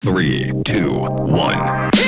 Three, two, one.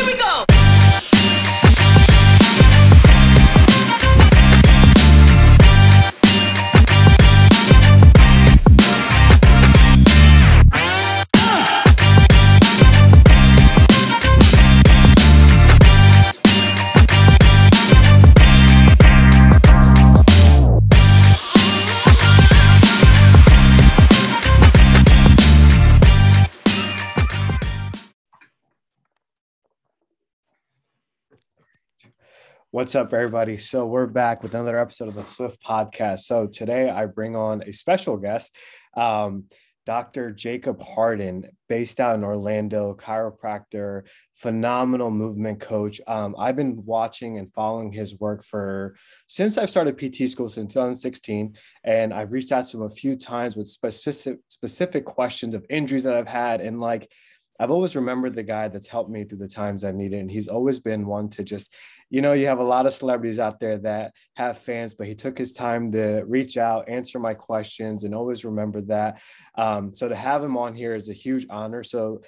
What's up, everybody? So, we're back with another episode of the Swift Podcast. So, today I bring on a special guest, um, Dr. Jacob Harden, based out in Orlando, chiropractor, phenomenal movement coach. Um, I've been watching and following his work for since I've started PT school since 2016, and I've reached out to him a few times with specific specific questions of injuries that I've had, and like I've always remembered the guy that's helped me through the times I've needed. And he's always been one to just, you know, you have a lot of celebrities out there that have fans, but he took his time to reach out, answer my questions, and always remember that. Um, so to have him on here is a huge honor. So,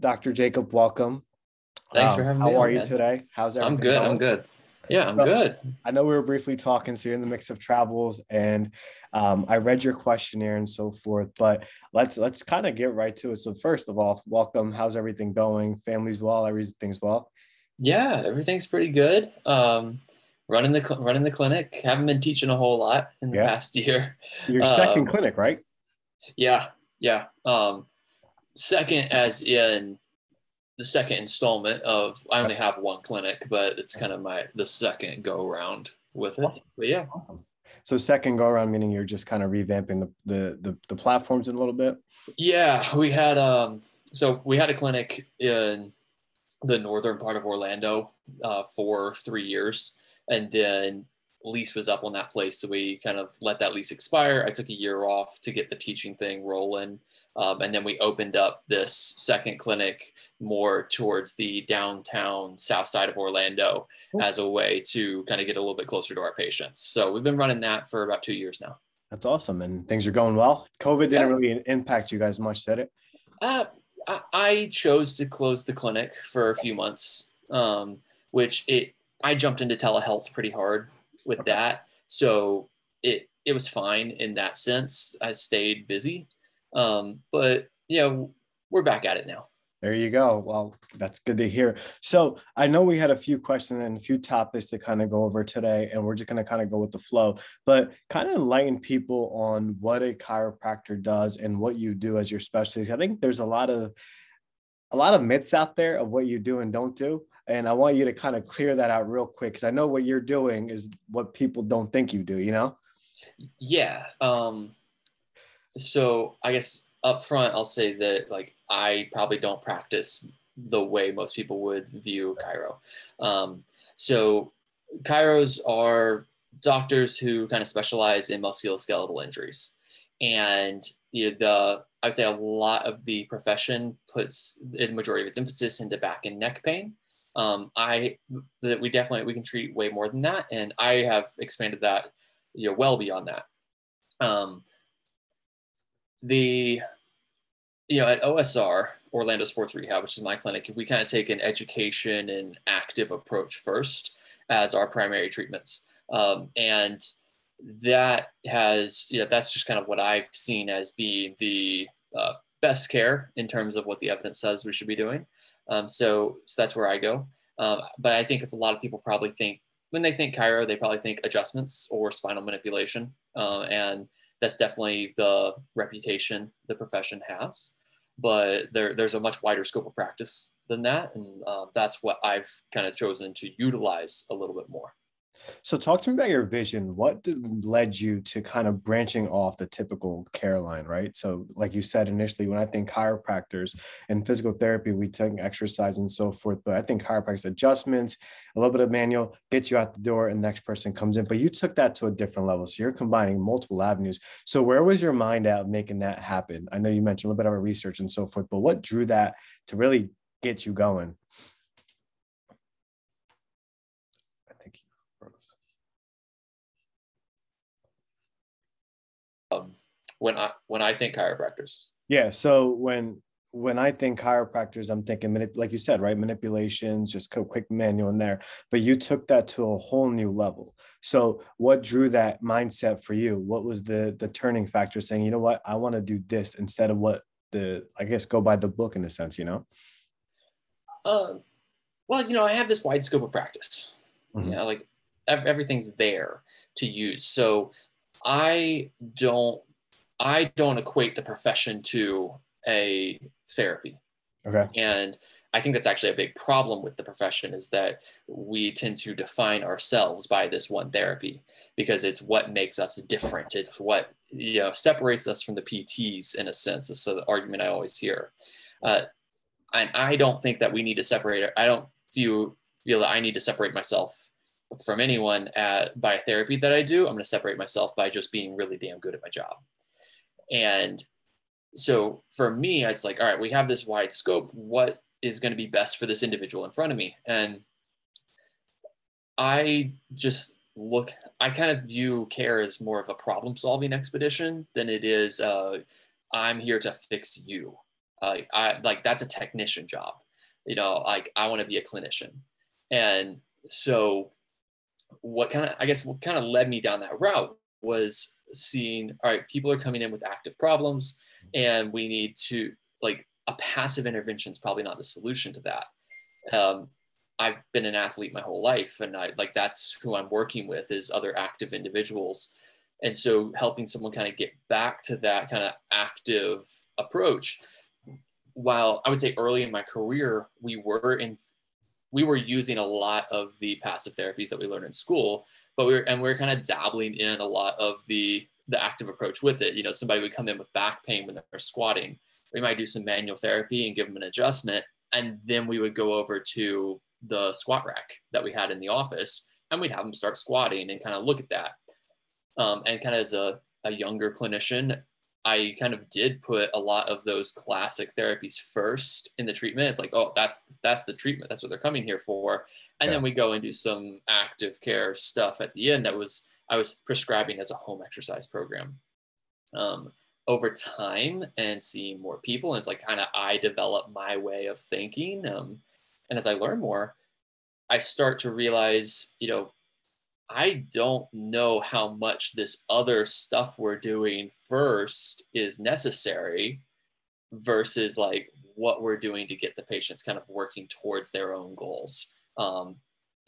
Dr. Jacob, welcome. Thanks for Um, having how me. How are on, you man. today? How's everything? I'm good. going? I'm good. Yeah, I'm So- good. I know we were briefly talking, so you're in the mix of travels, and um, I read your questionnaire and so forth. But let's let's kind of get right to it. So first of all, welcome. How's everything going? Family's well. Everything's well. Yeah, everything's pretty good. Um, running the cl- running the clinic. Haven't been teaching a whole lot in the Yeah. past year. Your second Um, clinic, right? Yeah, yeah. Um, second, as in the second installment of. I only have one clinic, but it's kind of my the second go around with it. But yeah, Awesome. So second go around, meaning you're just kind of revamping the the the, the platforms in a little bit. Yeah, we had um so we had a clinic in the northern part of Orlando uh, for three years, and then lease was up on that place, so we kind of let that lease expire. I took a year off to get the teaching thing rolling, um, and then we opened up this second clinic more towards the downtown south side of Orlando Cool. as a way to kind of get a little bit closer to our patients. So we've been running that for about two years now. That's awesome, and things are going well. COVID didn't Yeah. really impact you guys much, did it? Uh, I, I chose to close the clinic for a few months, um, which it I jumped into telehealth pretty hard with Okay. that, so it it was fine in that sense. I stayed busy, um, but you know we're back at it now. There you go. Well, that's good to hear. So I know we had a few questions and a few topics to kind of go over today, and we're just going to kind of go with the flow, but kind of enlighten people on what a chiropractor does and what you do as your specialty. I think there's a lot of a lot of myths out there of what you do and don't do. And I want you to kind of clear that out real quick because I know what you're doing is what people don't think you do, you know? Yeah. Um, so I guess up front, I'll say that like I probably don't practice the way most people would view chiro. Um, so Chiros are doctors who kind of specialize in musculoskeletal injuries, and you know, the I'd say a lot of the profession puts the majority of its emphasis into back and neck pain. Um, I that we definitely we can treat way more than that, and I have expanded that you know well beyond that. Um, the you know at OSR Orlando Sports Rehab, which is my clinic, we kind of take an education and active approach first as our primary treatments, um, and that has you know that's just kind of what I've seen as being the uh, best care in terms of what the evidence says we should be doing. Um, so so that's where I go. Um, but I think if a lot of people probably think when they think chiro, they probably think adjustments or spinal manipulation, uh, and that's definitely the reputation the profession has. But there, there's a much wider scope of practice than that, and uh, that's what I've kind of chosen to utilize a little bit more. So talk to me about your vision. What did, led you to kind of branching off the typical care line, right? So like you said initially, when I think chiropractors and physical therapy, we take exercise and so forth. But I think chiropractors adjustments, a little bit of manual, get you out the door and the next person comes in. But you took that to a different level. So you're combining multiple avenues. So where was your mind at making that happen? I know you mentioned a little bit of research and so forth, but what drew that to really get you going? I think you froze. Um, when I when I think chiropractors, Yeah. So when when I think chiropractors, I'm thinking, like you said, right? Manipulations, just quick manual in there. But you took that to a whole new level. So, what drew that mindset for you? What was the the turning factor saying, you know what, I want to do this instead of what the, I guess, go by the book in a sense, you know? Um, well, you know, I have this wide scope of practice. Mm-hmm. You know, like everything's there to use. So, I don't I don't equate the profession to a therapy. Okay. And I think that's actually a big problem with the profession is that we tend to define ourselves by this one therapy because it's what makes us different. It's what you know separates us from the PTs in a sense. It's the argument I always hear. Uh, and I don't think that we need to separate. I don't feel feel that I need to separate myself from anyone at, by a therapy that I do. I'm going to separate myself by just being really damn good at my job. And so for me, it's like, all right, we have this wide scope. What is going to be best for this individual in front of me? And I just look, I kind of view care as more of a problem solving expedition than it is, uh, I'm here to fix you. Uh, I like that's a technician job. You know, like I want to be a clinician. And so what kind of, I guess, what kind of led me down that route was seeing, all right, people are coming in with active problems and we need to like a passive intervention is probably not the solution to that. Um, i've been an athlete my whole life and i like that's who i'm working with is other active individuals. And so helping someone kind of get back to that kind of active approach while i would say early in my career we were in we were using a lot of the passive therapies that we learned in school but we are and we are kind of dabbling in a lot of the the active approach with it. You know, somebody would come in with back pain when they're squatting. We might do some manual therapy and give them an adjustment. And then we would go over to the squat rack that we had in the office and we'd have them start squatting and kind of look at that. Um, and kind of as a, a younger clinician, I kind of did put a lot of those classic therapies first in the treatment. It's like, oh, that's that's the treatment. That's what they're coming here for. And yeah. then we go and do some active care stuff at the end that was I was prescribing as a home exercise program. Um, over time and seeing more people, and it's like kind of I develop my way of thinking. Um, and as I learn more, I start to realize, you know, I don't know how much this other stuff we're doing first is necessary versus like what we're doing to get the patients kind of working towards their own goals. Um,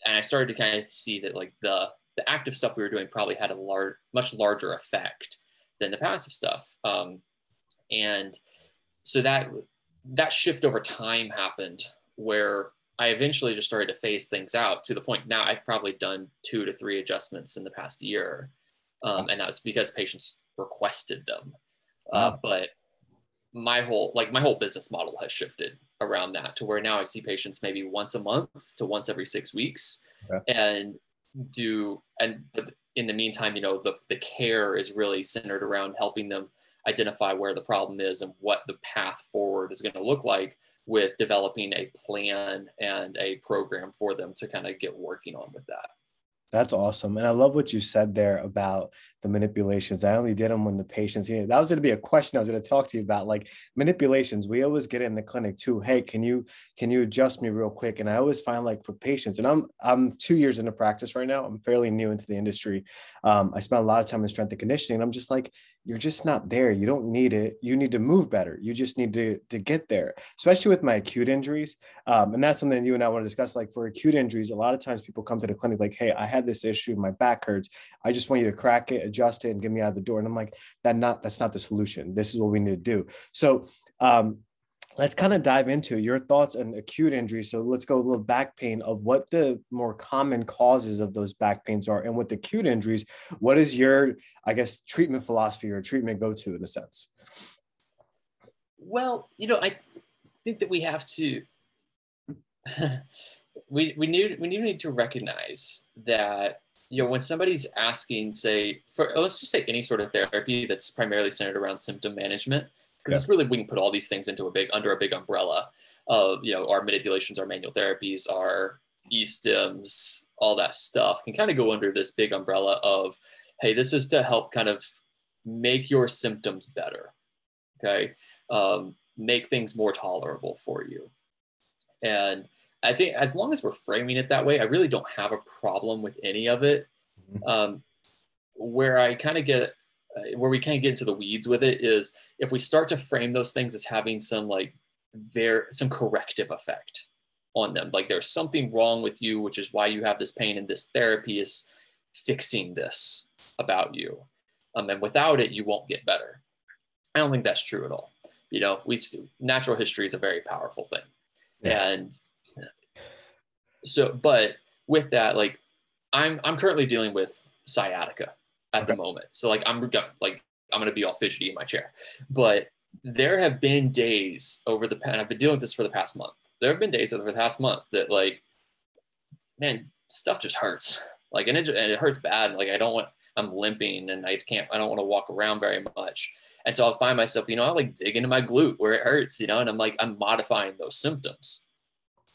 and I started to kind of see that like the the active stuff we were doing probably had a large, much larger effect than the passive stuff. Um, and so that that shift over time happened where I eventually just started to phase things out to the point now I've probably done two to three adjustments in the past year. Um, and that's because patients requested them. Uh, but my whole like my whole business model has shifted around that to where now I see patients maybe once a month to once every six weeks. Okay. And do and but in the meantime you know the, the care is really centered around helping them identify where the problem is and what the path forward is going to look like with developing a plan and a program for them to kind of get working on with that that's awesome. And I love what you said there about the manipulations. I only did them when the patients, know, that was going to be a question I was going to talk to you about like manipulations. We always get in the clinic too. Hey, can you, can you adjust me real quick? And I always find like for patients and I'm, I'm two years into practice right now. I'm fairly new into the industry. Um, I spent a lot of time in strength and conditioning. I'm just like, you're just not there. You don't need it. You need to move better. You just need to, to get there, especially with my acute injuries. Um, and that's something you and I want to discuss. Like for acute injuries, a lot of times people come to the clinic like, hey, I had this issue. My back hurts. I just want you to crack it, adjust it, and get me out of the door. And I'm like, that not that's not the solution. This is what we need to do. So um, let's kind of dive into your thoughts on acute injury. So let's go a little back pain of what the more common causes of those back pains are. And with acute injuries, what is your, I guess, treatment philosophy or treatment go to in a sense? Well, you know, I think that we have to, we, we need, we need to recognize that you know when somebody's asking say for let's just say any sort of therapy that's primarily centered around symptom management because it's really we can put all these things into a big under a big umbrella of you know our manipulations our manual therapies our e-stims all that stuff can kind of go under this big umbrella of hey this is to help kind of make your symptoms better okay um, make things more tolerable for you. And I think as long as we're framing it that way, I really don't have a problem with any of it. Mm-hmm. Um, where I kind of get, where we kind of get into the weeds with it is if we start to frame those things as having some like there some corrective effect on them, like there's something wrong with you, which is why you have this pain, and this therapy is fixing this about you. Um, and without it, you won't get better. I don't think that's true at all. You know, we've seen, natural history is a very powerful thing, yeah. and so, but with that, like, I'm I'm currently dealing with sciatica at okay. the moment. So like I'm like I'm gonna be all fidgety in my chair. But there have been days over the and I've been dealing with this for the past month. There have been days over the past month that like, man, stuff just hurts. Like and it and it hurts bad. Like I don't want I'm limping and I can't I don't want to walk around very much. And so I'll find myself, you know, I like dig into my glute where it hurts, you know, and I'm like I'm modifying those symptoms.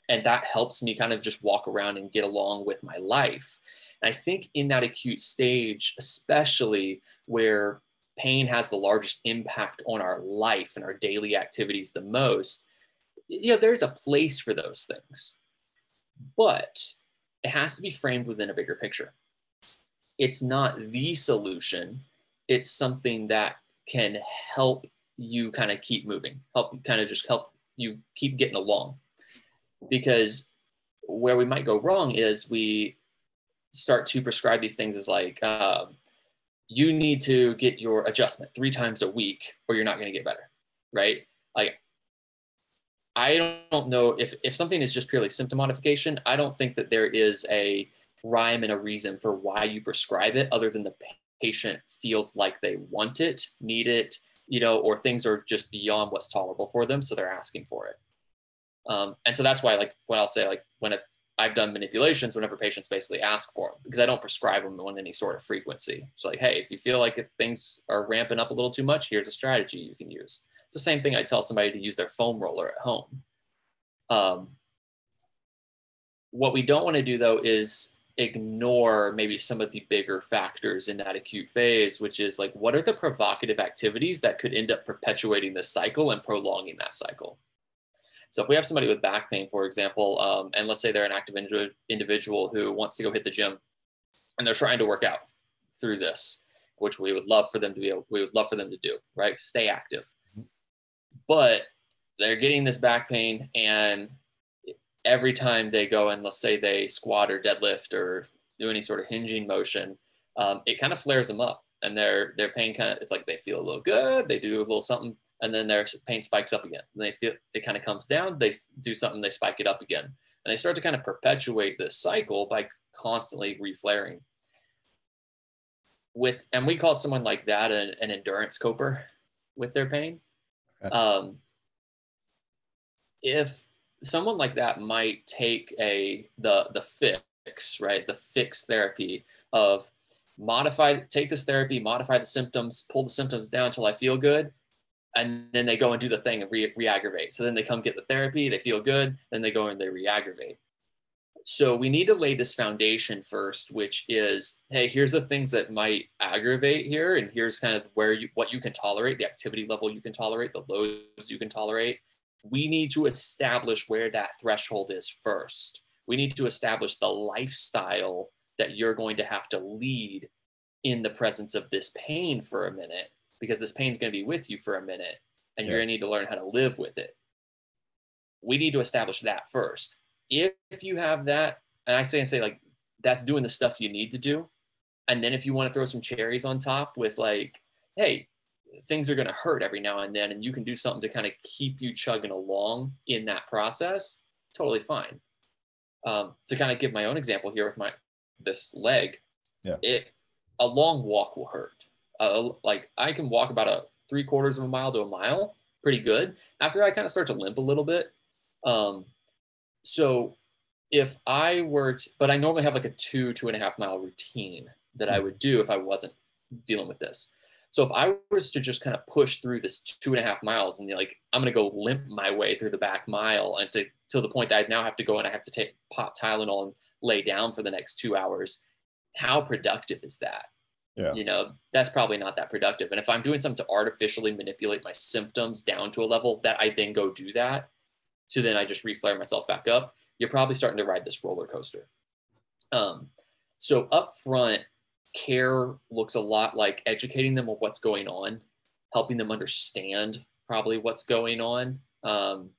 And that helps me kind of just walk around and get along with my life. And I think in that acute stage, especially where pain has the largest impact on our life and our daily activities the most, yeah, there's a place for those things. But it has to be framed within a bigger picture. It's not the solution, it's something that can help you kind of keep moving, help kind of just help you keep getting along. Because where we might go wrong is we start to prescribe these things as like um, you need to get your adjustment three times a week or you're not going to get better right? Like i don't know if if something is just purely symptom modification i don't think that there is a rhyme and a reason for why you prescribe it other than the patient feels like they want it need it you know or things are just beyond what's tolerable for them so they're asking for it. Um, and so that's why like what i'll say like when a I've done manipulations whenever patients basically ask for them because I don't prescribe them on any sort of frequency. It's like, hey, if you feel like things are ramping up a little too much, here's a strategy you can use. It's the same thing I tell somebody to use their foam roller at home. Um, what we don't want to do though is ignore maybe some of the bigger factors in that acute phase, which is like, what are the provocative activities that could end up perpetuating this cycle and prolonging that cycle? So if we have somebody with back pain, for example, um, and let's say they're an active individual who wants to go hit the gym and they're trying to work out through this, which we would love for them to be able, we would love for them to do, right? Stay active. But they're getting this back pain and every time they go and let's say they squat or deadlift or do any sort of hinging motion, um, it kind of flares them up and their their pain kind of it's like they feel a little good, they do a little something, and then their pain spikes up again. And they feel it kind of comes down, they do something, they spike it up again. And they start to kind of perpetuate this cycle by constantly reflaring. With and we call someone like that an, an endurance coper with their pain. Okay. Um, if someone like that might take a the the fix, right? The fix therapy of modify take this therapy, modify the symptoms, pull the symptoms down until I feel good, and then they go and do the thing and re- aggravate So then they come get the therapy, they feel good, then they go and they re-aggravate. So we need to lay this foundation first, which is, hey, here's the things that might aggravate here, and here's kind of where you what you can tolerate, the activity level you can tolerate, the loads you can tolerate. We need to establish where that threshold is first. We need to establish the lifestyle that you're going to have to lead in the presence of this pain for a minute because this pain is going to be with you for a minute and yeah. you're going to need to learn how to live with it. We need to establish that first. If, if you have that, and I say and say like that's doing the stuff you need to do. And then if you want to throw some cherries on top with like, hey, things are going to hurt every now and then, and you can do something to kind of keep you chugging along in that process, totally fine. Um, to kind of give my own example here with my this leg, yeah. it a long walk will hurt uh, like I can walk about a three quarters of a mile to a mile pretty good. After I kind of start to limp a little bit. Um, so if I were, to, but I normally have like a two, two and a half mile routine that I would do if I wasn't dealing with this. So if I was to just kind of push through this two and a half miles and like I'm gonna go limp my way through the back mile and to to the point that I now have to go and I have to take pop Tylenol and lay down for the next two hours, how productive is that? Yeah. You know, that's probably not that productive. And if I'm doing something to artificially manipulate my symptoms down to a level that I then go do that, so then I just reflare myself back up, you're probably starting to ride this roller coaster. Um, so up front, care looks a lot like educating them on what's going on, helping them understand probably what's going on, um,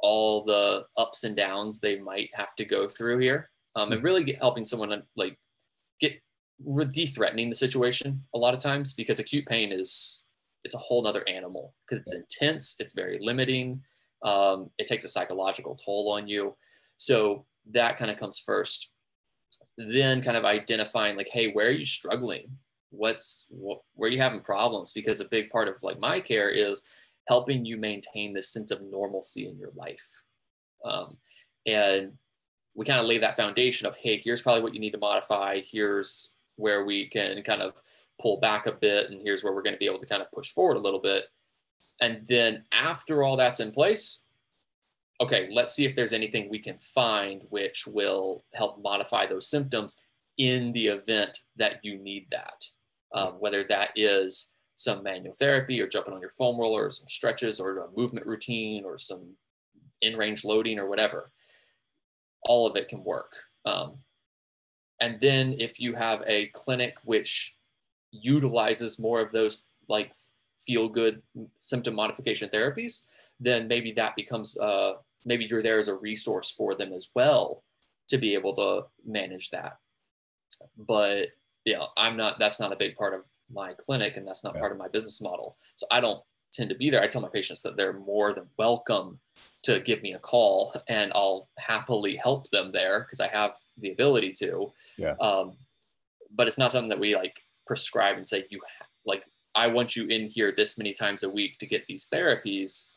all the ups and downs they might have to go through here, um, and really get, helping someone like get de-threatening the situation a lot of times because acute pain is it's a whole nother animal because it's intense, it's very limiting, um, it takes a psychological toll on you. So that kind of comes first. Then kind of identifying like hey where are you struggling? What's what, where are you having problems? Because a big part of like my care is helping you maintain this sense of normalcy in your life. Um, and we kind of lay that foundation of hey here's probably what you need to modify. Here's where we can kind of pull back a bit and here's where we're going to be able to kind of push forward a little bit and then after all that's in place okay, let's see if there's anything we can find which will help modify those symptoms in the event that you need that. Um, whether that is some manual therapy or jumping on your foam roller or some stretches or a movement routine or some in range loading or whatever, all of it can work. Um, and then if you have a clinic which utilizes more of those like feel good symptom modification therapies, then maybe that becomes uh, maybe you're there as a resource for them as well to be able to manage that. But yeah, I'm not. That's not a big part of my clinic, and that's not yeah. part of my business model. So I don't tend to be there. I tell my patients that they're more than welcome to give me a call, and I'll happily help them there because I have the ability to. Yeah. Um, but it's not something that we like prescribe and say you ha- like I want you in here this many times a week to get these therapies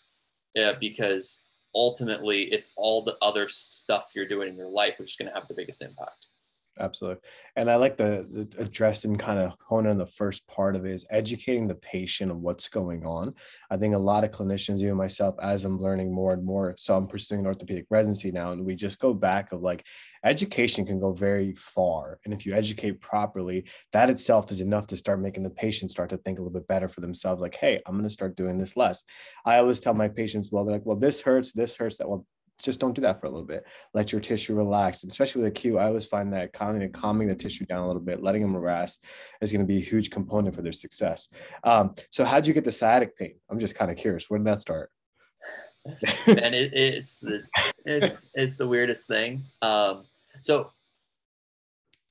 uh, because ultimately it's all the other stuff you're doing in your life which is going to have the biggest impact absolutely. And i like the, the and kind of hone on the first part of it is educating the patient of what's going on. I think a lot of clinicians you and myself as i'm learning more and more so i'm pursuing an orthopedic residency now and we just go back of like education can go very far and if you educate properly that itself is enough to start making the patient start to think a little bit better for themselves like hey i'm going to start doing this less. I always tell my patients well they're like well this hurts this hurts that well just don't do that for a little bit. Let your tissue relax. And especially with acute, I always find that calming, calming the tissue down a little bit, letting them rest is going to be a huge component for their success. Um, so how'd you get the sciatic pain? I'm just kind of curious. Where did that start? and it, it's the it's it's the weirdest thing. Um, so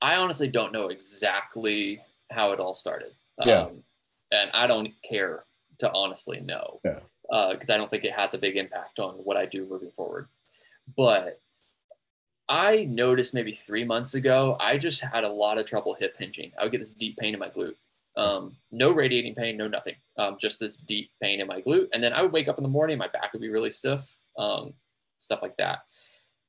I honestly don't know exactly how it all started. Um, yeah. And I don't care to honestly know. Yeah because uh, I don't think it has a big impact on what I do moving forward. But I noticed maybe three months ago, I just had a lot of trouble hip hinging. I would get this deep pain in my glute. Um, no radiating pain, no nothing, um, just this deep pain in my glute. And then I would wake up in the morning, my back would be really stiff, um, stuff like that.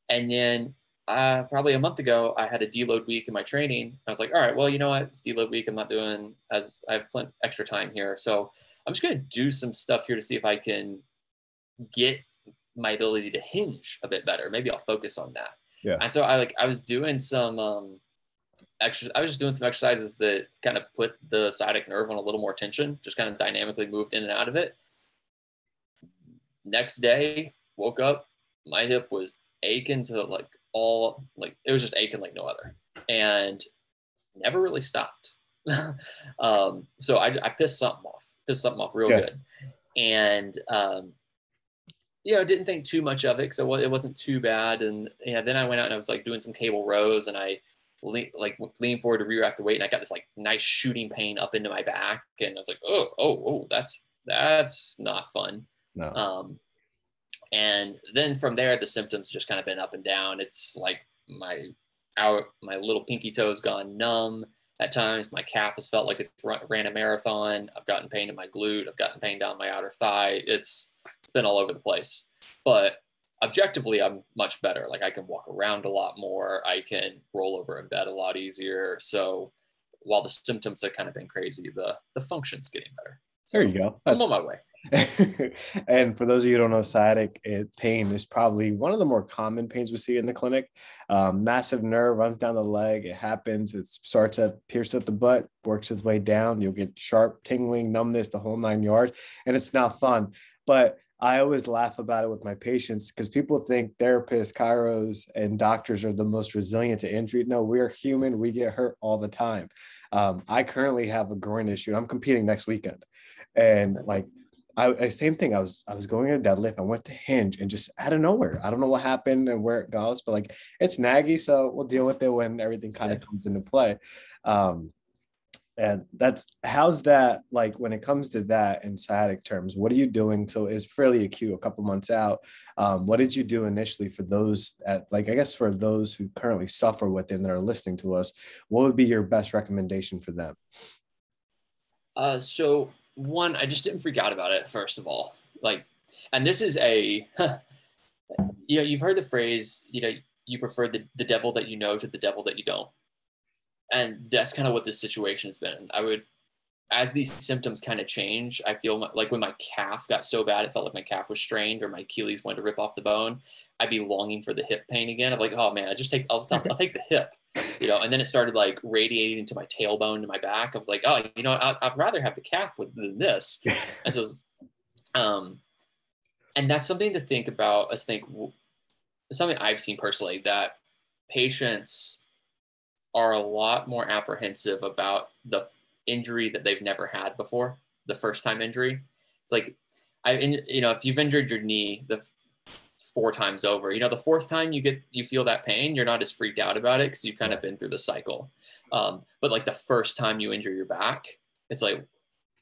And then uh, probably a month ago, I had a deload week in my training. I was like, all right, well, you know what? It's deload week. I'm not doing as I have plenty extra time here. So I'm just going to do some stuff here to see if I can get my ability to hinge a bit better. Maybe I'll focus on that. Yeah. And so I like I was doing some um extra I was just doing some exercises that kind of put the sciatic nerve on a little more tension, just kind of dynamically moved in and out of it. Next day, woke up, my hip was aching to like all like it was just aching like no other. And never really stopped. um, so I, I pissed something off, pissed something off real yeah. good. And um, you know, didn't think too much of it because it wasn't too bad. And yeah, then I went out and I was like doing some cable rows and I le- like leaned forward to react the weight and I got this like nice shooting pain up into my back and I was like, oh, oh, oh, that's that's not fun. No. Um, and then from there, the symptoms just kind of been up and down. It's like my out, my little pinky toe's gone numb at times. My calf has felt like it's ran a marathon. I've gotten pain in my glute. I've gotten pain down my outer thigh. It's been all over the place. But objectively, I'm much better. Like I can walk around a lot more. I can roll over in bed a lot easier. So while the symptoms have kind of been crazy, the the function's getting better. So there you go. That's, I'm on my way. and for those of you who don't know, sciatic eh, pain is probably one of the more common pains we see in the clinic. Um, massive nerve runs down the leg. It happens. It starts at pierce at the butt, works its way down. You'll get sharp tingling, numbness, the whole nine yards, and it's not fun. But I always laugh about it with my patients because people think therapists, chiros, and doctors are the most resilient to injury. No, we're human. We get hurt all the time. Um, I currently have a groin issue. I'm competing next weekend, and like I, same thing. I was I was going to deadlift. I went to hinge and just out of nowhere. I don't know what happened and where it goes, but like it's naggy, so we'll deal with it when everything kind of comes into play. Um, and that's how's that like when it comes to that in sciatic terms what are you doing? So it's fairly acute a couple months out. Um, what did you do initially for those at like i guess for those who currently suffer with it and that are listening to us what would be your best recommendation for them? Uh, so one i just didn't freak out about it first of all. Like and this is a you know you've heard the phrase you know you prefer the, the devil that you know to the devil that you don't and that's kind of what this situation has been. I would, as these symptoms kind of change, I feel my, like when my calf got so bad, it felt like my calf was strained or my Achilles wanted to rip off the bone. I'd be longing for the hip pain again. I'm like, oh man, I just take, I'll, I'll, I'll take the hip, you know. And then it started like radiating into my tailbone to my back. I was like, oh, you know, I'd, I'd rather have the calf with, than this. And so, was, um, and that's something to think about. I think something I've seen personally that patients are a lot more apprehensive about the injury that they've never had before, the first time injury. It's like, I, you know, if you've injured your knee the four times over, you know, the fourth time you get, you feel that pain, you're not as freaked out about it because you've kind of been through the cycle. Um, but like the first time you injure your back, it's like,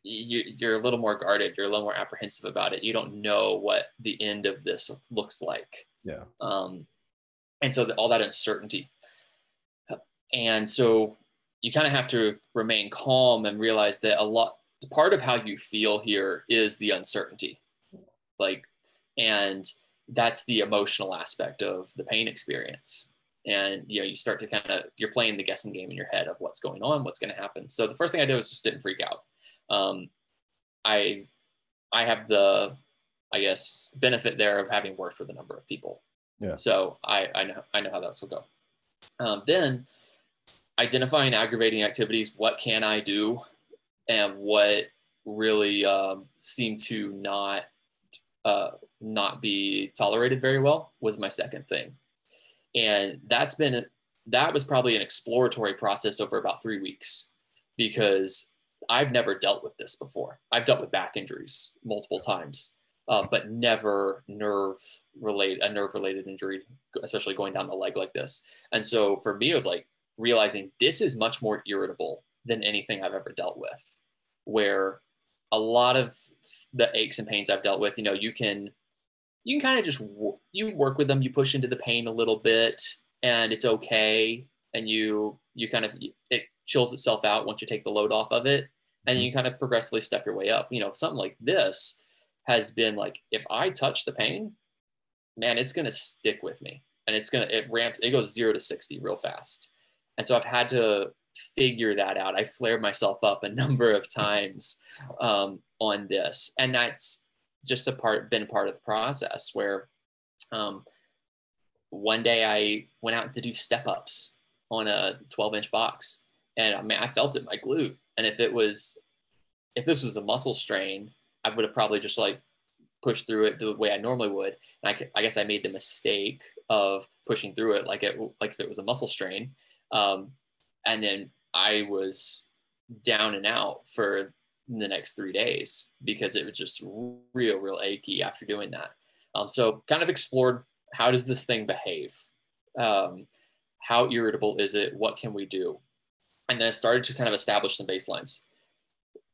you, you're a little more guarded. You're a little more apprehensive about it. You don't know what the end of this looks like. Yeah. Um, and so the, all that uncertainty and so you kind of have to remain calm and realize that a lot part of how you feel here is the uncertainty. Like and that's the emotional aspect of the pain experience. And you know you start to kind of you're playing the guessing game in your head of what's going on what's going to happen. So the first thing i did was just didn't freak out. Um, i i have the i guess benefit there of having worked with a number of people. Yeah. So i i know i know how that will go. Um, then identifying aggravating activities what can i do? And what really um, seemed to not uh, not be tolerated very well was my second thing. And that's been that was probably an exploratory process over about three weeks because i've never dealt with this before. I've dealt with back injuries multiple times uh, but never nerve related a nerve related injury especially going down the leg like this. And so for me it was like realizing this is much more irritable than anything I've ever dealt with. Where a lot of the aches and pains I've dealt with, you know, you can you can kind of just you work with them, you push into the pain a little bit, and it's okay, and you you kind of it chills itself out once you take the load off of it, and you mm-hmm. kind of progressively step your way up. You know, something like this has been like if I touch the pain, man, it's gonna stick with me, and it's gonna it ramps it goes zero to sixty real fast and so I've had to figure that out. I flared myself up a number of times um, on this, and that's just a part been part of the process where um, one day I went out to do step ups on a 12 inch box, and I mean I felt it in my glute, and if it was if this was a muscle strain, I would have probably just like pushed through it the way I normally would. And I, I guess I made the mistake of pushing through it like it like if it was a muscle strain um, and then I was down and out for the next three days because it was just real, real achy after doing that. Um, so kind of explored how does this thing behave? Um, how irritable is it? What can we do? And then I started to kind of establish some baselines.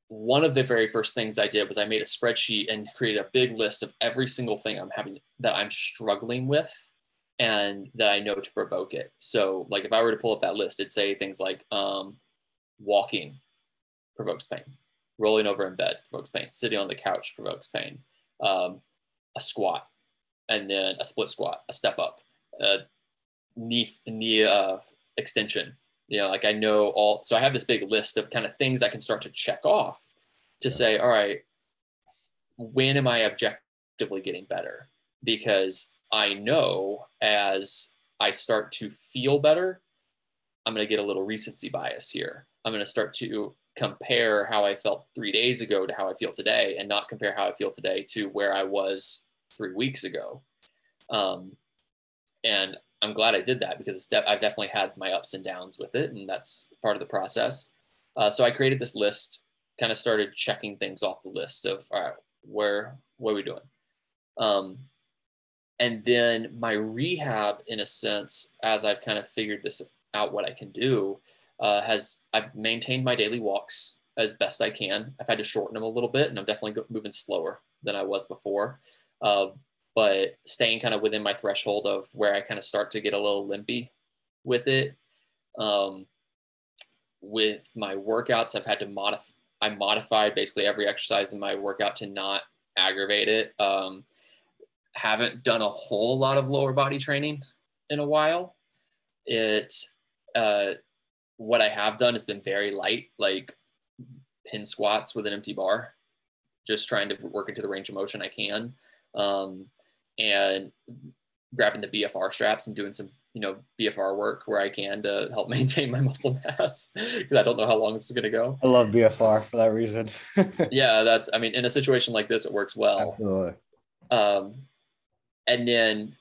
One of the very first things I did was I made a spreadsheet and created a big list of every single thing I'm having that I'm struggling with and that I know to provoke it. So, like if I were to pull up that list, it'd say things like um, walking provokes pain, rolling over in bed provokes pain, sitting on the couch provokes pain, um, a squat, and then a split squat, a step up, a knee knee uh, extension. You know, like I know all. So I have this big list of kind of things I can start to check off to say, all right, when am I objectively getting better? Because I know as I start to feel better, I'm going to get a little recency bias here. I'm going to start to compare how I felt three days ago to how I feel today and not compare how I feel today to where I was three weeks ago. Um, and I'm glad I did that because de- I've definitely had my ups and downs with it, and that's part of the process. Uh, so I created this list, kind of started checking things off the list of all right, where what are we doing? Um, and then my rehab, in a sense, as I've kind of figured this out, what I can do, uh, has I've maintained my daily walks as best I can. I've had to shorten them a little bit, and I'm definitely moving slower than I was before. Uh, but staying kind of within my threshold of where I kind of start to get a little limpy with it. Um, with my workouts, I've had to modify. I modified basically every exercise in my workout to not aggravate it. Um, haven't done a whole lot of lower body training in a while. It uh, what I have done has been very light, like pin squats with an empty bar, just trying to work into the range of motion I can, um, and grabbing the BFR straps and doing some, you know, BFR work where I can to help maintain my muscle mass because I don't know how long this is going to go. I love BFR for that reason. yeah, that's. I mean, in a situation like this, it works well. Absolutely. Um, and then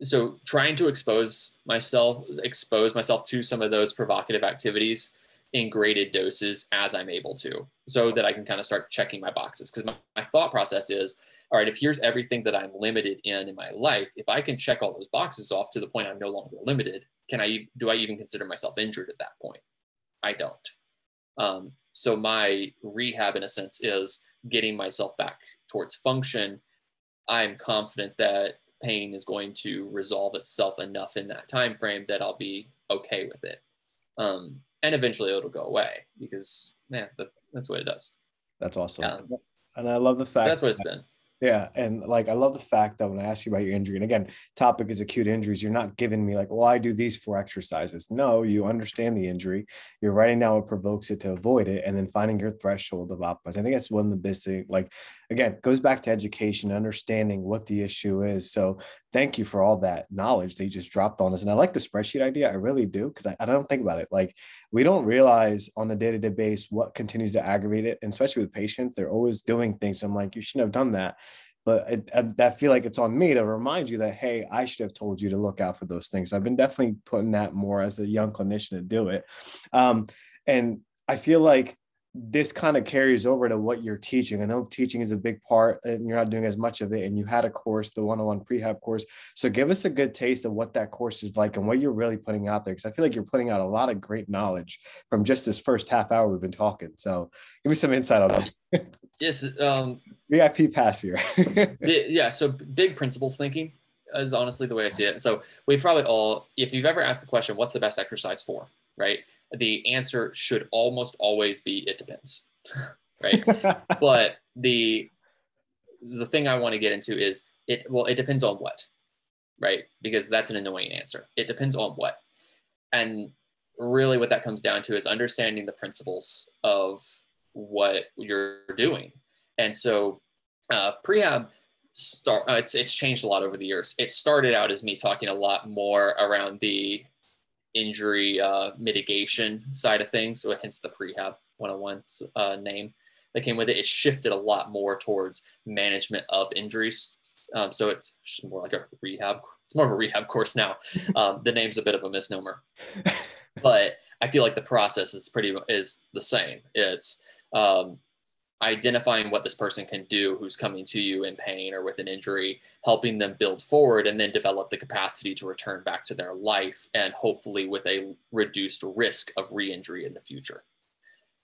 so trying to expose myself expose myself to some of those provocative activities in graded doses as i'm able to so that i can kind of start checking my boxes. Because my, my, thought process is all right if here's everything that i'm limited in in my life if i can check all those boxes off to the point i'm no longer limited can i do i even consider myself injured at that point? I don't. Um, so my rehab in a sense is getting myself back towards function i'm confident that pain is going to resolve itself enough in that time frame that I'll be okay with it. Um, and eventually it'll go away because yeah, that's what it does. That's awesome. Um, and I love the fact that's what it's been. Yeah. And like, I love the fact that when I ask you about your injury, and again, topic is acute injuries, you're not giving me like, well, I do these four exercises. No, you understand the injury. You're writing down what provokes it to avoid it and then finding your threshold of optimize. I think that's one of the best things. Like, again, goes back to education, understanding what the issue is. So thank you for all that knowledge they just dropped on us. And I like the spreadsheet idea. I really do. Cause I, I don't think about it. Like we don't realize on a day-to-day base what continues to aggravate it. And especially with patients, they're always doing things. I'm like, you shouldn't have done that but I, I, feel like it's on me to remind you that hey i should have told you to look out for those things i've been definitely putting that more as a young clinician to do it um, and i feel like this kind of carries over to what you're teaching. I know teaching is a big part and you're not doing as much of it. And you had a course, the one on one prehab course. So give us a good taste of what that course is like and what you're really putting out there. Cause I feel like you're putting out a lot of great knowledge from just this first half hour we've been talking. So give me some insight on that. yes. Um, VIP pass here. yeah. So big principles thinking is honestly the way I see it. So we probably all, if you've ever asked the question, what's the best exercise for? Right? The answer should almost always be it depends right? But the the thing i want to get into is it well it depends on what right? Because that's an annoying answer. It depends on what. And really what that comes down to is understanding the principles of what you're doing. And so uh, prehab start uh, it's it's changed a lot over the years. It started out as me talking a lot more around the injury uh, mitigation side of things, so hence the prehab 101 uh, name that came with it. It shifted a lot more towards management of injuries. Um, so it's more like a rehab. It's more of a rehab course now. Um, the name's a bit of a misnomer, but I feel like the process is pretty is the same. It's um, identifying what this person can do who's coming to you in pain or with an injury, helping them build forward and then develop the capacity to return back to their life and hopefully with a reduced risk of re injury in the future.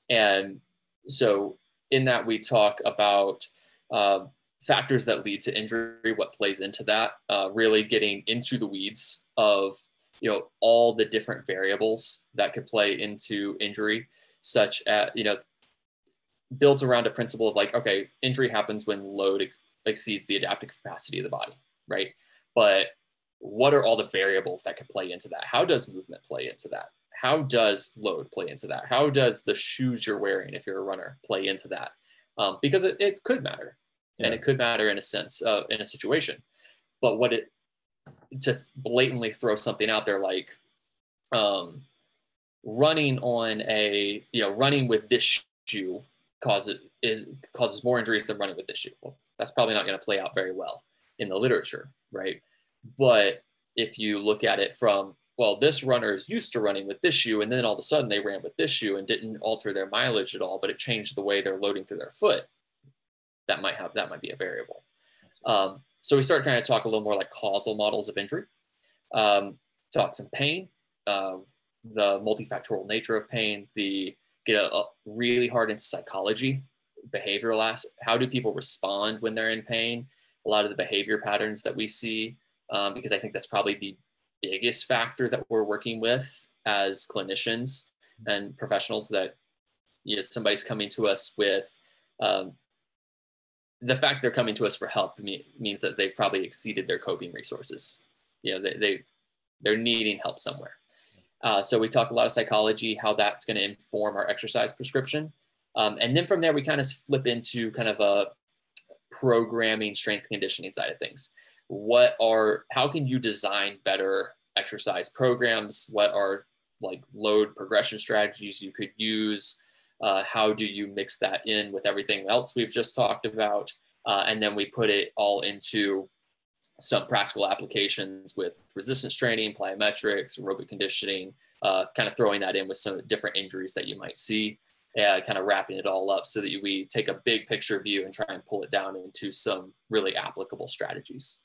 And so, in that, we talk about uh, factors that lead to injury, what plays into that, uh, really getting into the weeds of you know all the different variables that could play into injury such as you know built around a principle of like, okay, injury happens when load ex- exceeds the adaptive capacity of the body, right? But what are all the variables that could play into that? How does movement play into that? How does load play into that? How does the shoes you're wearing, if you're a runner, play into that? Um, because it, it could matter. yeah. and it could matter in a sense uh, in a situation. But what it to blatantly throw something out there like um, running on a you know running with this shoe causes is causes more injuries than running with this shoe. Well, that's probably not going to play out very well in the literature, right? But if you look at it from well, this runner is used to running with this shoe, and then all of a sudden they ran with this shoe and didn't alter their mileage at all, but it changed the way they're loading through their foot. That might have that might be a variable. Um, so we start kind of talk a little more like causal models of injury. Um, talk some pain, uh, the multifactorial nature of pain, the get a, a really hard in psychology, behavioral aspect. How do people respond when they're in pain? A lot of the behavior patterns that we see, um, because I think that's probably the biggest factor that we're working with as clinicians and professionals that you know somebody's coming to us with um, the fact they're coming to us for help means that they've probably exceeded their coping resources you know they, they they're needing help somewhere uh, so we talk a lot of psychology how that's going to inform our exercise prescription. Um, and then from there we kind of flip into kind of a programming strength conditioning side of things. What are how can you design better exercise programs? What are like load progression strategies you could use? Uh, how do you mix that in with everything else we've just talked about? Uh, and then we put it all into some practical applications with resistance training plyometrics aerobic conditioning uh, kind of throwing that in with some different injuries that you might see uh, kind of wrapping it all up so that we take a big picture view and try and pull it down into some really applicable strategies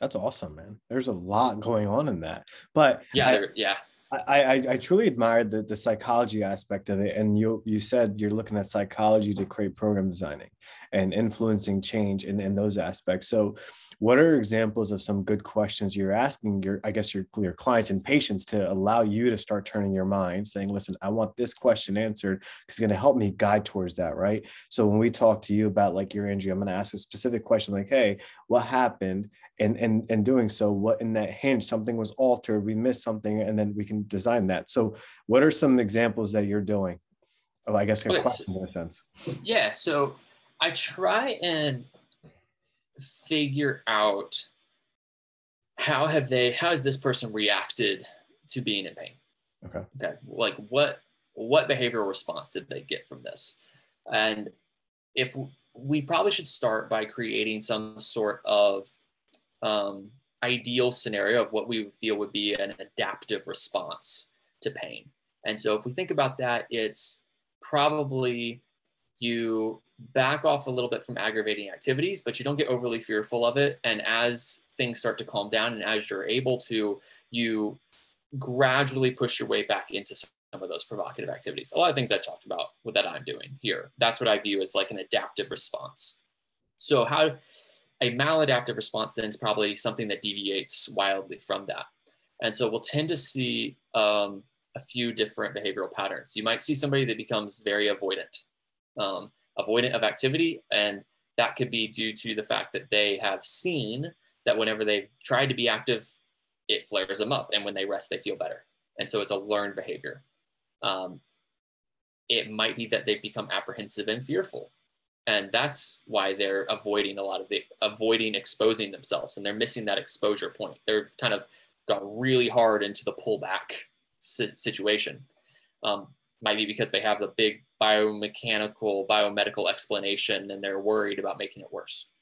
that's awesome, man. There's a lot going on in that. But yeah, I, yeah. I, I, I truly admired the, the psychology aspect of it. And you you said you're looking at psychology to create program designing and influencing change in, in those aspects. So what are examples of some good questions you're asking your i guess your, your clients and patients to allow you to start turning your mind saying listen i want this question answered because it's going to help me guide towards that right? So when we talk to you about like your injury i'm going to ask a specific question like hey what happened? And and and doing so what in that hinge something was altered we missed something and then we can design that. So what are some examples that you're doing? Oh i guess a question in a sense. Yeah so i try and figure out how have they how has this person reacted to being in pain? Okay. Okay. Like what what behavioral response did they get from this? And if we probably should start by creating some sort of um, ideal scenario of what we feel would be an adaptive response to pain. And so if we think about that it's probably you back off a little bit from aggravating activities, but you don't get overly fearful of it. And as things start to calm down and as you're able to, you gradually push your way back into some of those provocative activities. A lot of things I talked about with that I'm doing here. That's what I view as like an adaptive response. So how a maladaptive response then is probably something that deviates wildly from that. And so we'll tend to see um, a few different behavioral patterns. You might see somebody that becomes very avoidant. Um, avoidant of activity. And that could be due to the fact that they have seen that whenever they've tried to be active, it flares them up. And when they rest, they feel better. And so it's a learned behavior. Um, it might be that they've become apprehensive and fearful. And that's why they're avoiding a lot of the avoiding exposing themselves and they're missing that exposure point. They're kind of gone really hard into the pullback situation. Um, might be because they have the big biomechanical, biomedical explanation and they're worried about making it worse.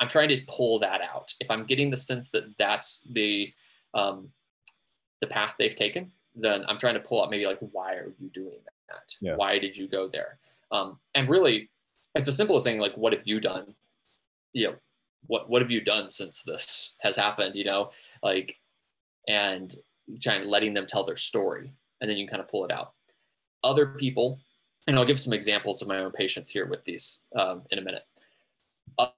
I'm trying to pull that out. If I'm getting the sense that that's the um, the path they've taken, then I'm trying to pull out maybe like why are you doing that? Yeah. Why did you go there? Um, and really, it's as simple as saying like, what have you done? You know, what what have you done since this has happened? You know, like, and trying letting them tell their story, and then you can kind of pull it out other people, and I'll give some examples of my own patients here with these um, in a minute.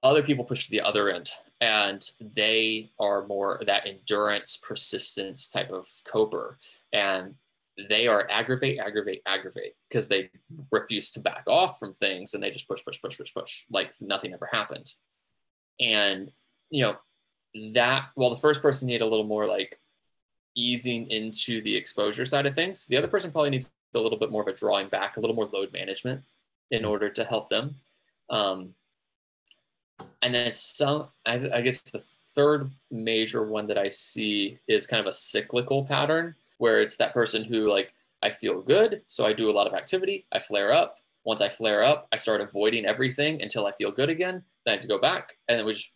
Other people push to the other end, and they are more that endurance, persistence type of coper, and they are aggravate, aggravate, aggravate because they refuse to back off from things and they just push, push, push, push, push, like nothing ever happened. And you know that while the first person need a little more like easing into the exposure side of things, the other person probably needs a little bit more of a drawing back, a little more load management in mm-hmm. order to help them. Um, and then some, I, I guess the third major one that I see is kind of a cyclical pattern where it's that person who like I feel good, so I do a lot of activity, I flare up. Once I flare up, I start avoiding everything until I feel good again. Then I have to go back, and then we just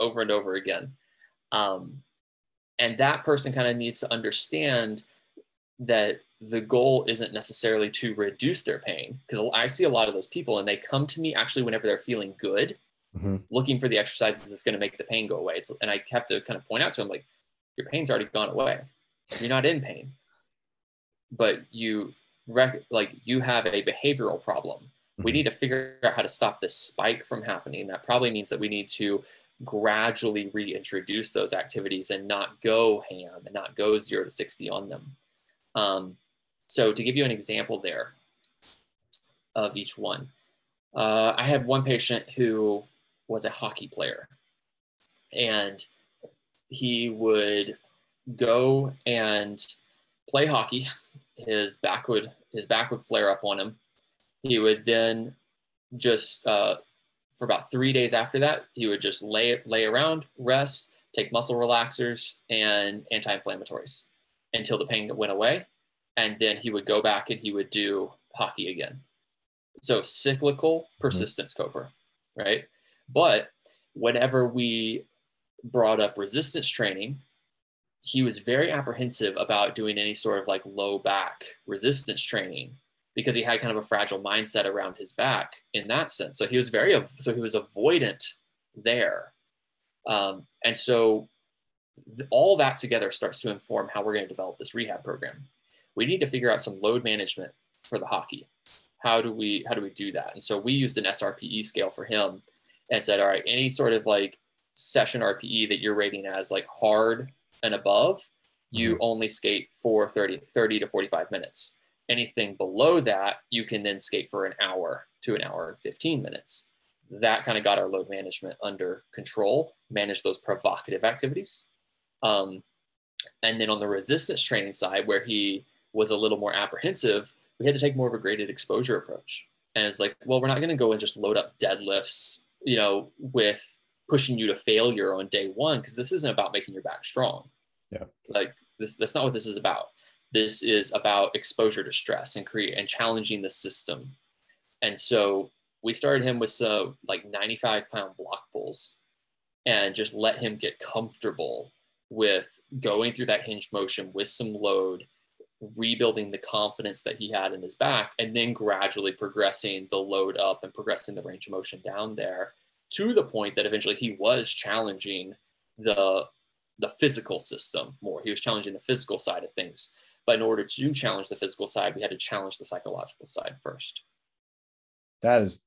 over and over again. Um, and that person kind of needs to understand that the goal isn't necessarily to reduce their pain because I see a lot of those people and they come to me actually whenever they're feeling good, mm-hmm. looking for the exercises that's going to make the pain go away. It's, and I have to kind of point out to them like, your pain's already gone away. You're not in pain, but you rec- like you have a behavioral problem. Mm-hmm. We need to figure out how to stop this spike from happening. That probably means that we need to gradually reintroduce those activities and not go ham and not go zero to 60 on them. Um, so to give you an example there of each one, uh, I had one patient who was a hockey player and he would go and play hockey. His back would his back would flare up on him. He would then just uh, for about three days after that, he would just lay lay around, rest, take muscle relaxers and anti-inflammatories until the pain went away, and then he would go back and he would do hockey again. So cyclical persistence mm-hmm. coper, right? But whenever we brought up resistance training, he was very apprehensive about doing any sort of like low back resistance training because he had kind of a fragile mindset around his back in that sense. So he was very so he was avoidant there, um, and so all that together starts to inform how we're going to develop this rehab program. We need to figure out some load management for the hockey. How do we how do we do that? And so we used an SRPE scale for him and said, all right, any sort of like session RPE that you're rating as like hard and above, you mm-hmm. only skate for 30, 30 to 45 minutes. Anything below that, you can then skate for an hour to an hour and 15 minutes. That kind of got our load management under control, manage those provocative activities. Um, and then on the resistance training side, where he was a little more apprehensive, we had to take more of a graded exposure approach. And it's like, well, we're not going to go and just load up deadlifts, you know, with pushing you to failure on day one because this isn't about making your back strong. Yeah. Like this, that's not what this is about. This is about exposure to stress and create and challenging the system. And so we started him with some like 95 pound block pulls and just let him get comfortable with going through that hinge motion with some load, rebuilding the confidence that he had in his back, and then gradually progressing the load up and progressing the range of motion down there to the point that eventually he was challenging the the physical system more. He was challenging the physical side of things. But in order to challenge the physical side, we had to challenge the psychological side first. That is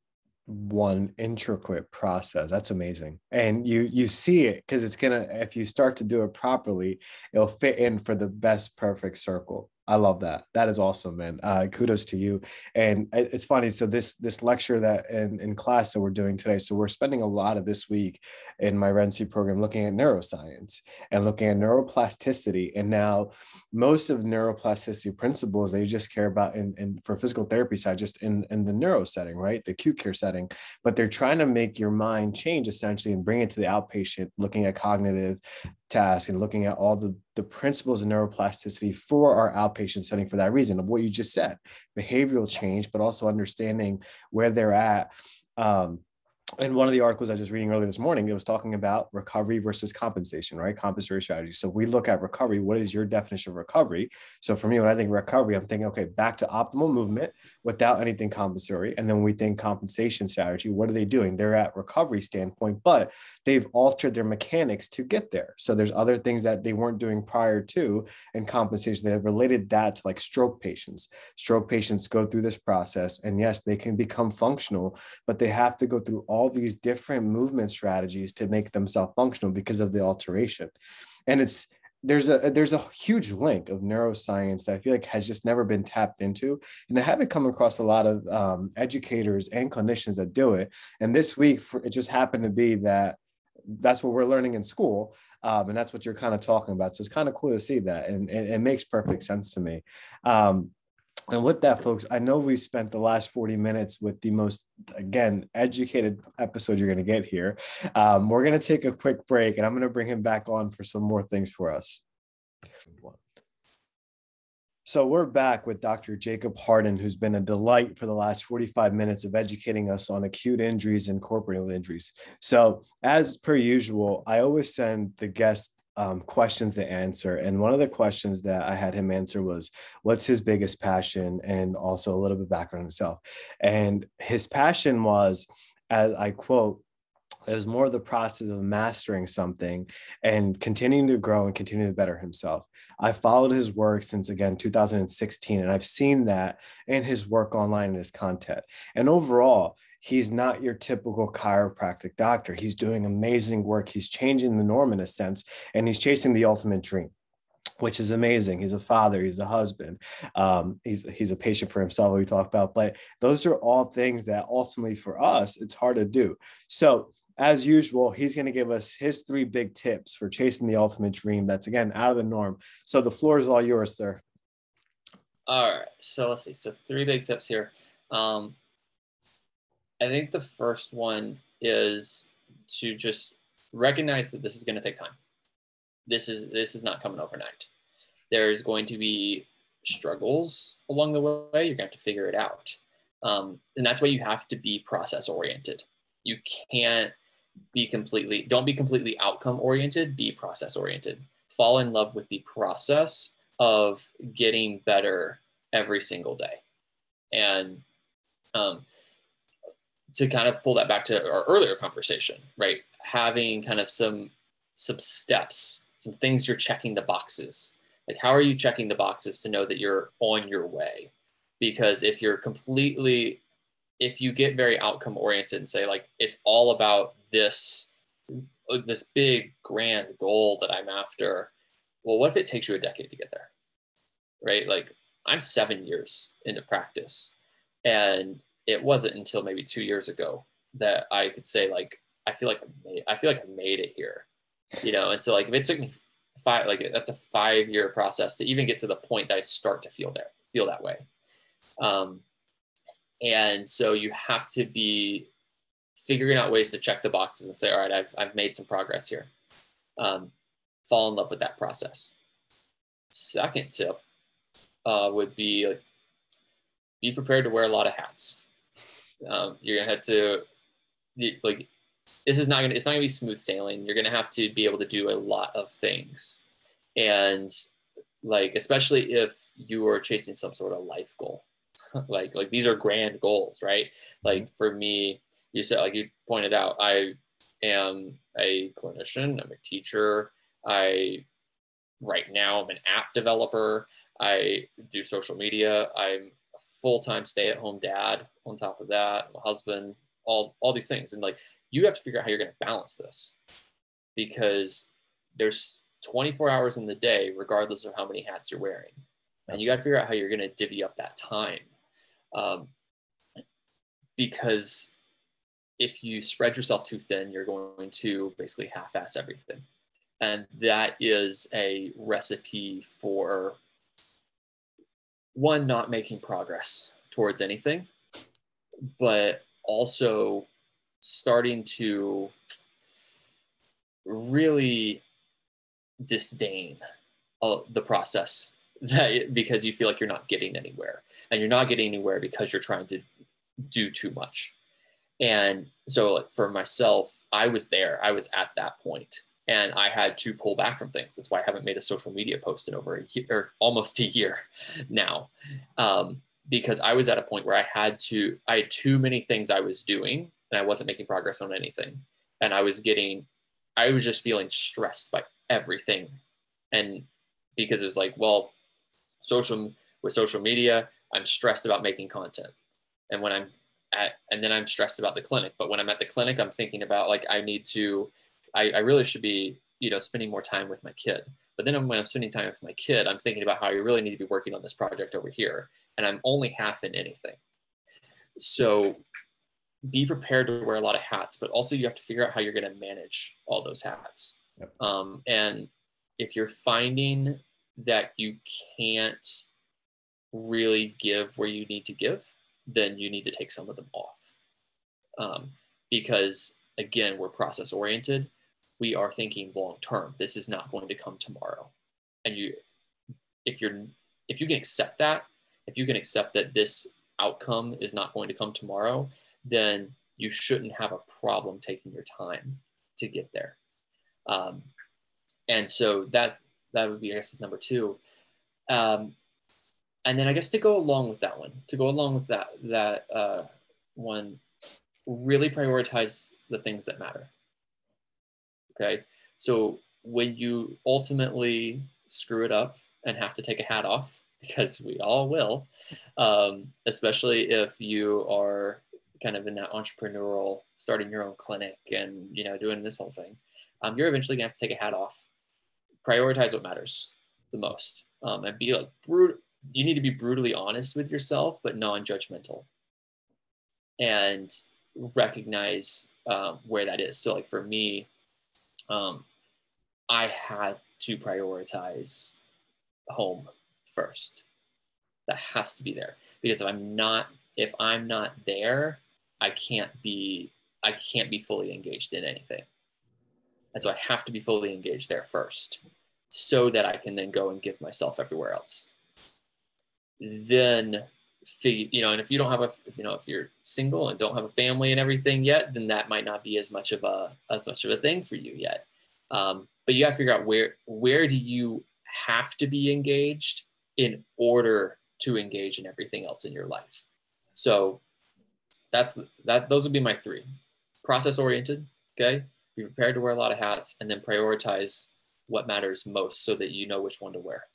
one intricate process. That's amazing. And you you see it because it's gonna if you start to do it properly, it'll fit in for the best perfect circle. I love that. That is awesome, man. Uh, kudos to you. And it's funny. So this this lecture that in, in class that we're doing today. So we're spending a lot of this week in my residency program looking at neuroscience and looking at neuroplasticity. And now most of neuroplasticity principles they just care about in, in for physical therapy side, just in, in the neuro setting, right? The acute care setting. But they're trying to make your mind change essentially and bring it to the outpatient, looking at cognitive task and looking at all the, the principles of neuroplasticity for our outpatient setting for that reason of what you just said behavioral change but also understanding where they're at um, in one of the articles I was just reading earlier this morning, it was talking about recovery versus compensation, right? Compensatory strategy. So we look at recovery. What is your definition of recovery? So for me, when I think recovery, I'm thinking, okay, back to optimal movement without anything compensatory. And then when we think compensation strategy, what are they doing? They're at recovery standpoint, but they've altered their mechanics to get there. So there's other things that they weren't doing prior to and compensation. They have related that to like stroke patients. Stroke patients go through this process and yes, they can become functional, but they have to go through all all these different movement strategies to make themselves functional because of the alteration. And it's there's a there's a huge link of neuroscience that I feel like has just never been tapped into, and I haven't come across a lot of um, educators and clinicians that do it. And this week, for, it just happened to be that that's what we're learning in school, um, and that's what you're kind of talking about. So it's kind of cool to see that, and, it makes perfect sense to me. Um, And with that, folks, I know we spent the last 40 minutes with the most, again, educated episode you're going to get here. Um, we're going to take a quick break and I'm going to bring him back on for some more things for us. So we're back with Dr. Jacob Harden, who's been a delight for the last 45 minutes of educating us on acute injuries and corporeal injuries. So, as per usual, I always send the guest um, questions to answer. And one of the questions that I had him answer was, What's his biggest passion? And also a little bit background himself. And his passion was, as I quote, it was more the process of mastering something and continuing to grow and continue to better himself. I followed his work since again 2016, and I've seen that in his work online and his content. And overall, he's not your typical chiropractic doctor. He's doing amazing work. He's changing the norm in a sense, and he's chasing the ultimate dream which is amazing. He's a father, he's a husband, um, he's he's a patient for himself. We talk about, but those are all things that ultimately for us it's hard to do. So as usual, he's going to give us his three big tips for chasing the ultimate dream. That's again out of the norm. So the floor is all yours, sir. All right. So let's see. So three big tips here. Um, I think the first one is to just recognize that this is going to take time. This is this is not coming overnight. There's going to be struggles along the way. You're going to have to figure it out, um, and that's why you have to be process oriented. You can't be completely don't be completely outcome oriented be process oriented fall in love with the process of getting better every single day and um, to kind of pull that back to our earlier conversation right? Having kind of some some steps some things you're checking the boxes. Like how are you checking the boxes to know that you're on your way? Because if you're completely if you get very outcome oriented and say like it's all about this this big grand goal that i'm after well what if it takes you a decade to get there? Right? Like i'm seven years into practice and it wasn't until maybe two years ago that i could say like i feel like i made i feel like i made it here you know and so like if it took me five like that's a five year process to even get to the point that i start to feel there feel that way um, and so you have to be figuring out ways to check the boxes and say, all right, I've, I've made some progress here. Um, fall in love with that process. Second tip uh, would be like, be prepared to wear a lot of hats. Um, you're gonna have to like this is not gonna it's not gonna be smooth sailing. You're gonna have to be able to do a lot of things, and like especially if you are chasing some sort of life goal. like like these are grand goals, right? Like for me, you said like you pointed out, I am a clinician, I'm a teacher, I right now I'm an app developer, I do social media, I'm full-time stay-at-home dad on top of that, husband, all all these things. And like you have to figure out how you're gonna balance this because there's 24 hours in the day, regardless of how many hats you're wearing. And you got to figure out how you're going to divvy up that time um, because if you spread yourself too thin, you're going to basically half-ass everything, and that is a recipe for one not making progress towards anything, but also starting to really disdain uh, the process that because you feel like you're not getting anywhere and you're not getting anywhere because you're trying to do too much. And so like, for myself i was there i was at that point and i had to pull back from things that's why i haven't made a social media post in over a year or almost a year now um, because i was at a point where i had to i had too many things i was doing and i wasn't making progress on anything and i was getting i was just feeling stressed by everything and because it was like well social with social media, I'm stressed about making content. And when I'm at, and then I'm stressed about the clinic. But when I'm at the clinic, I'm thinking about like, I need to, I, I really should be, you know, spending more time with my kid. But then when I'm spending time with my kid, I'm thinking about how I really need to be working on this project over here. And I'm only half in anything. So be prepared to wear a lot of hats, but also you have to figure out how you're going to manage all those hats. Yep. Um, and if you're finding that you can't really give where you need to give, then you need to take some of them off. Um, because again, we're process oriented. We are thinking long term. This is not going to come tomorrow. And you, if you're, if you can accept that, if you can accept that this outcome is not going to come tomorrow, then you shouldn't have a problem taking your time to get there. Um, and so that that would be, I guess, is number two. Um, and then I guess to go along with that one, to go along with that that uh, one, really prioritize the things that matter. Okay, so when you ultimately screw it up and have to take a hat off, because we all will, um, especially if you are kind of in that entrepreneurial, starting your own clinic and you know doing this whole thing, um, you're eventually gonna have to take a hat off. Prioritize what matters the most, um, and be like. You need to be brutally honest with yourself, but non-judgmental, and recognize um, where that is. So, like for me, um, I had to prioritize home first. That has to be there because if I'm not if I'm not there, I can't be I can't be fully engaged in anything. And so I have to be fully engaged there first so that I can then go and give myself everywhere else. Then figure, you know, and if you don't have a, if, you know, if you're single and don't have a family and everything yet, then that might not be as much of a, as much of a thing for you yet. Um, but you got to figure out where, where do you have to be engaged in order to engage in everything else in your life. So that's that. Those would be my three: process oriented. Okay, be prepared to wear a lot of hats, and then prioritize what matters most, so that you know which one to wear.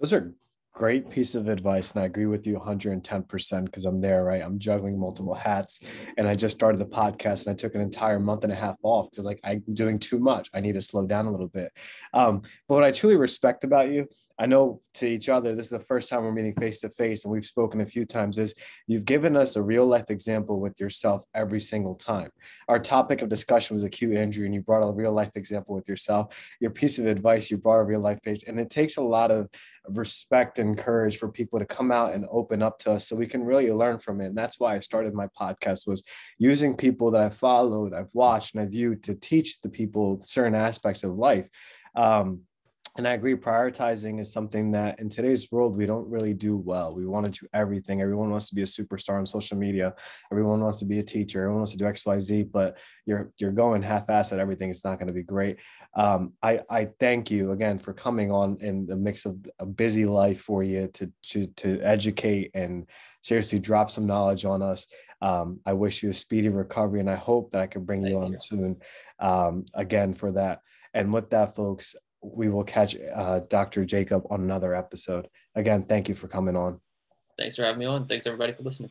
Those are great piece of advice and i agree with you 110% because i'm there right? I'm juggling multiple hats and i just started the podcast and i took an entire month and a half off because like i'm doing too much. I need to slow down a little bit. Um, but what i truly respect about you I know to each other, this is the first time we're meeting face to face, and we've spoken a few times, is you've given us a real life example with yourself every single time. Our topic of discussion was acute injury, and you brought a real life example with yourself. Your piece of advice, you brought a real life page, and it takes a lot of respect and courage for people to come out and open up to us so we can really learn from it. And that's why I started my podcast was using people that I followed, I've watched, and I've viewed to teach the people certain aspects of life. Um, and I agree, prioritizing is something that in today's world we don't really do well. We want to do everything. Everyone wants to be a superstar on social media. Everyone wants to be a teacher. Everyone wants to do X, Y, Z. But you're you're going half-ass at everything. It's not going to be great. Um, I I thank you again for coming on in the mix of a busy life for you to to to educate and seriously drop some knowledge on us. Um, I wish you a speedy recovery, and I hope that I can bring thank you on you. soon um, again for that. And with that, folks, we will catch uh, Dr. Jacob on another episode. Again, thank you for coming on. Thanks for having me on. Thanks everybody for listening.